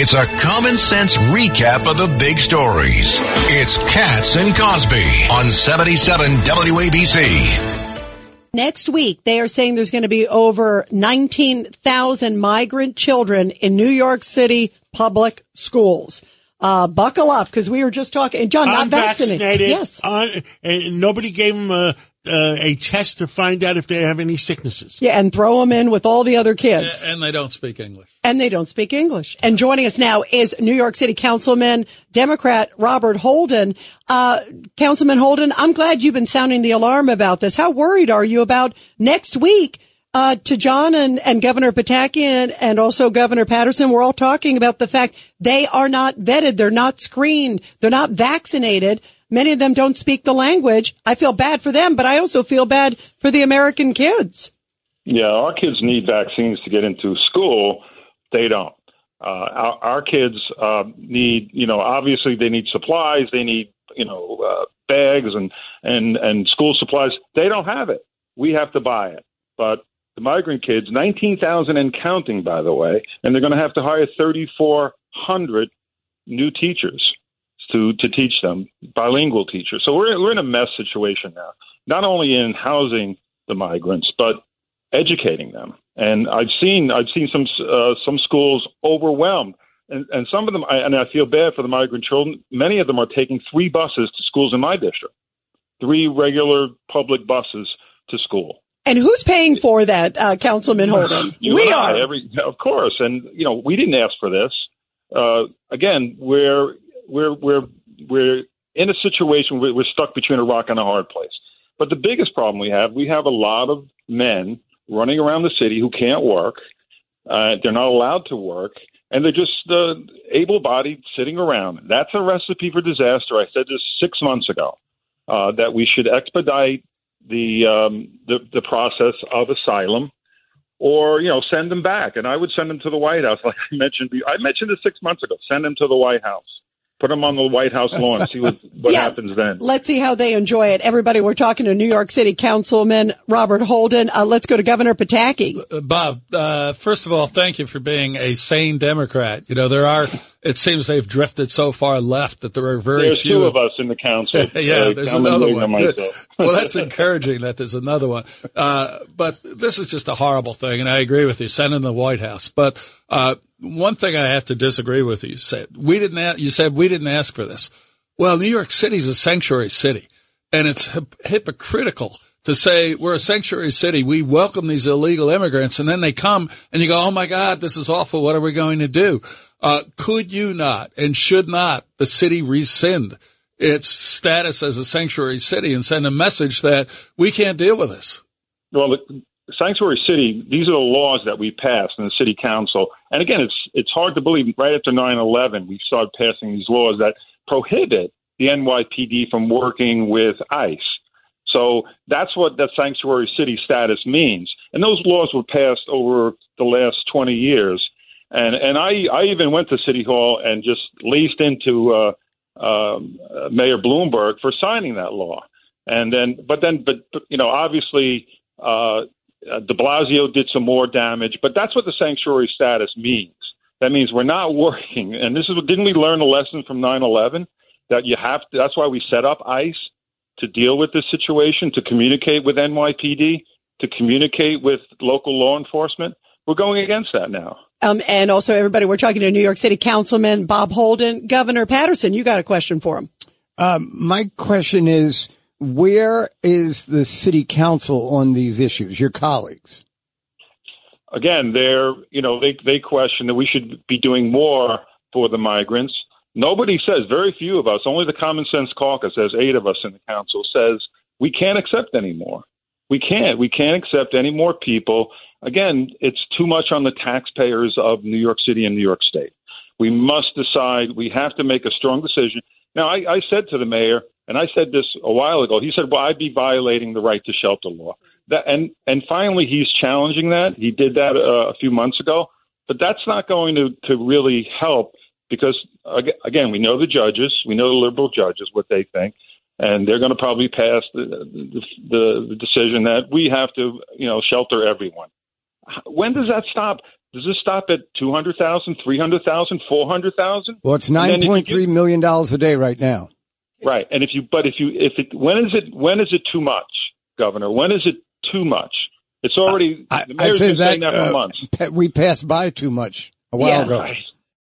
It's a common sense recap of the big stories. It's Cats and Cosby on 77 WABC. Next week, they are saying there's going to be over 19,000 migrant children in New York City public schools. Uh, buckle up because we were just talking. John, not vaccinated. Unvaccinated. Yes. Un- and nobody gave them a, uh, a test to find out if they have any sicknesses. Yeah, and throw them in with all the other kids. And they don't speak English. and they don't speak English. And joining us now is New York City Councilman, Democrat Robert Holden. Uh, Councilman Holden, I'm glad you've been sounding the alarm about this. How worried are you about next week? Uh, to John and, and Governor Pataki and, and also Governor Paterson, we're all talking about the fact they are not vetted. They're not screened. They're not vaccinated. Many of them don't speak the language. I feel bad for them, but I also feel bad for the American kids. Yeah, our kids need vaccines to get into school. They don't. Uh, our, our kids uh, need, you know, obviously they need supplies. They need, you know, uh, bags and and and school supplies. They don't have it. We have to buy it. But the migrant kids, nineteen thousand and counting, by the way, and they're going to have to hire thirty four hundred new teachers to to teach them bilingual teachers. So we're we're in a mess situation now. Not only in housing the migrants, but educating them. And I've seen I've seen some uh, some schools overwhelmed, and, and some of them. I, and I feel bad for the migrant children. Many of them are taking three buses to schools in my district, three regular public buses to school. And who's paying for that, uh, Councilman Holden? We are. every, of course, and you know we didn't ask for this. Uh, again, we're we're we're we're in a situation where we're stuck between a rock and a hard place. But the biggest problem we have, we have a lot of men running around the city who can't work. Uh, they're not allowed to work, and they're just uh, able-bodied sitting around. That's a recipe for disaster. I said this six months ago uh, that we should expedite the, um, the the process of asylum, or you know, send them back. And I would send them to the White House, like I mentioned. I mentioned this six months ago. Send them to the White House. Put them on the White House lawn. See what what Yeah. happens then. Let's see how they enjoy it. Everybody, we're talking to New York City Councilman Robert Holden. Uh, let's go to Governor Pataki. Uh, Bob, uh, first of all, thank you for being a sane Democrat. You know, there are, it seems they've drifted so far left that there are very There's few two of us in the council. yeah, uh, there's another one. Well, that's encouraging that there's another one. Uh, but this is just a horrible thing, and I agree with you. Send in the White House. But uh, one thing I have to disagree with you. Said we didn't. A- you said we didn't ask for this. Well, New York City is a sanctuary city, and it's hip- hypocritical to say we're a sanctuary city. We welcome these illegal immigrants, and then they come, and you go, "Oh my God, this is awful. What are we going to do?" Uh, could you not and should not the city rescind its status as a sanctuary city and send a message that we can't deal with this? Well, the sanctuary city. These are the laws that we passed in the city council. And again, it's it's hard to believe. Right after 9/11, we started passing these laws that prohibit the NYPD from working with ICE. So that's what that sanctuary city status means. And those laws were passed over the last 20 years. And and I I even went to City Hall and just laced into uh, um, Mayor Bloomberg for signing that law. And then, but then, but, you know, obviously, uh, uh, De Blasio did some more damage. But that's what the sanctuary status means. That means we're not working. And this is what didn't we learn a lesson from 9/11 that you have to. That's why we set up ICE to deal with this situation, to communicate with NYPD, to communicate with local law enforcement. We're going against that now. Um, and also everybody, we're talking to New York City Councilman Bob Holden. Governor Paterson, you got a question for him. Um, my question is, where is the city council on these issues? Your colleagues? again, they're you know they they question that we should be doing more for the migrants. Nobody says. Very few of us. Only the Common Sense Caucus, as eight of us in the council, says we can't accept anymore. We can't. We can't accept any more people. Again, it's too much on the taxpayers of New York City and New York State. We must decide. We have to make a strong decision. Now, I, I said to the mayor, and I said this a while ago. He said, "Well, I'd be violating the right to shelter law." That, and and finally, he's challenging that. He did that uh, a few months ago, but that's not going to to really help because again, we know the judges, we know the liberal judges what they think, and they're going to probably pass the, the the the decision that we have to you know shelter everyone. When does that stop? Does this stop at 200,000, 300,000, 400,000? Well, it's And then nine if you point get- three million dollars a day right now. Right. And if you, but if you, if it, when is it, when is it too much, Governor? When is it too much? It's already, I, the I mayor's say been saying that that for uh, months. we passed by too much a while Yeah. ago. Right.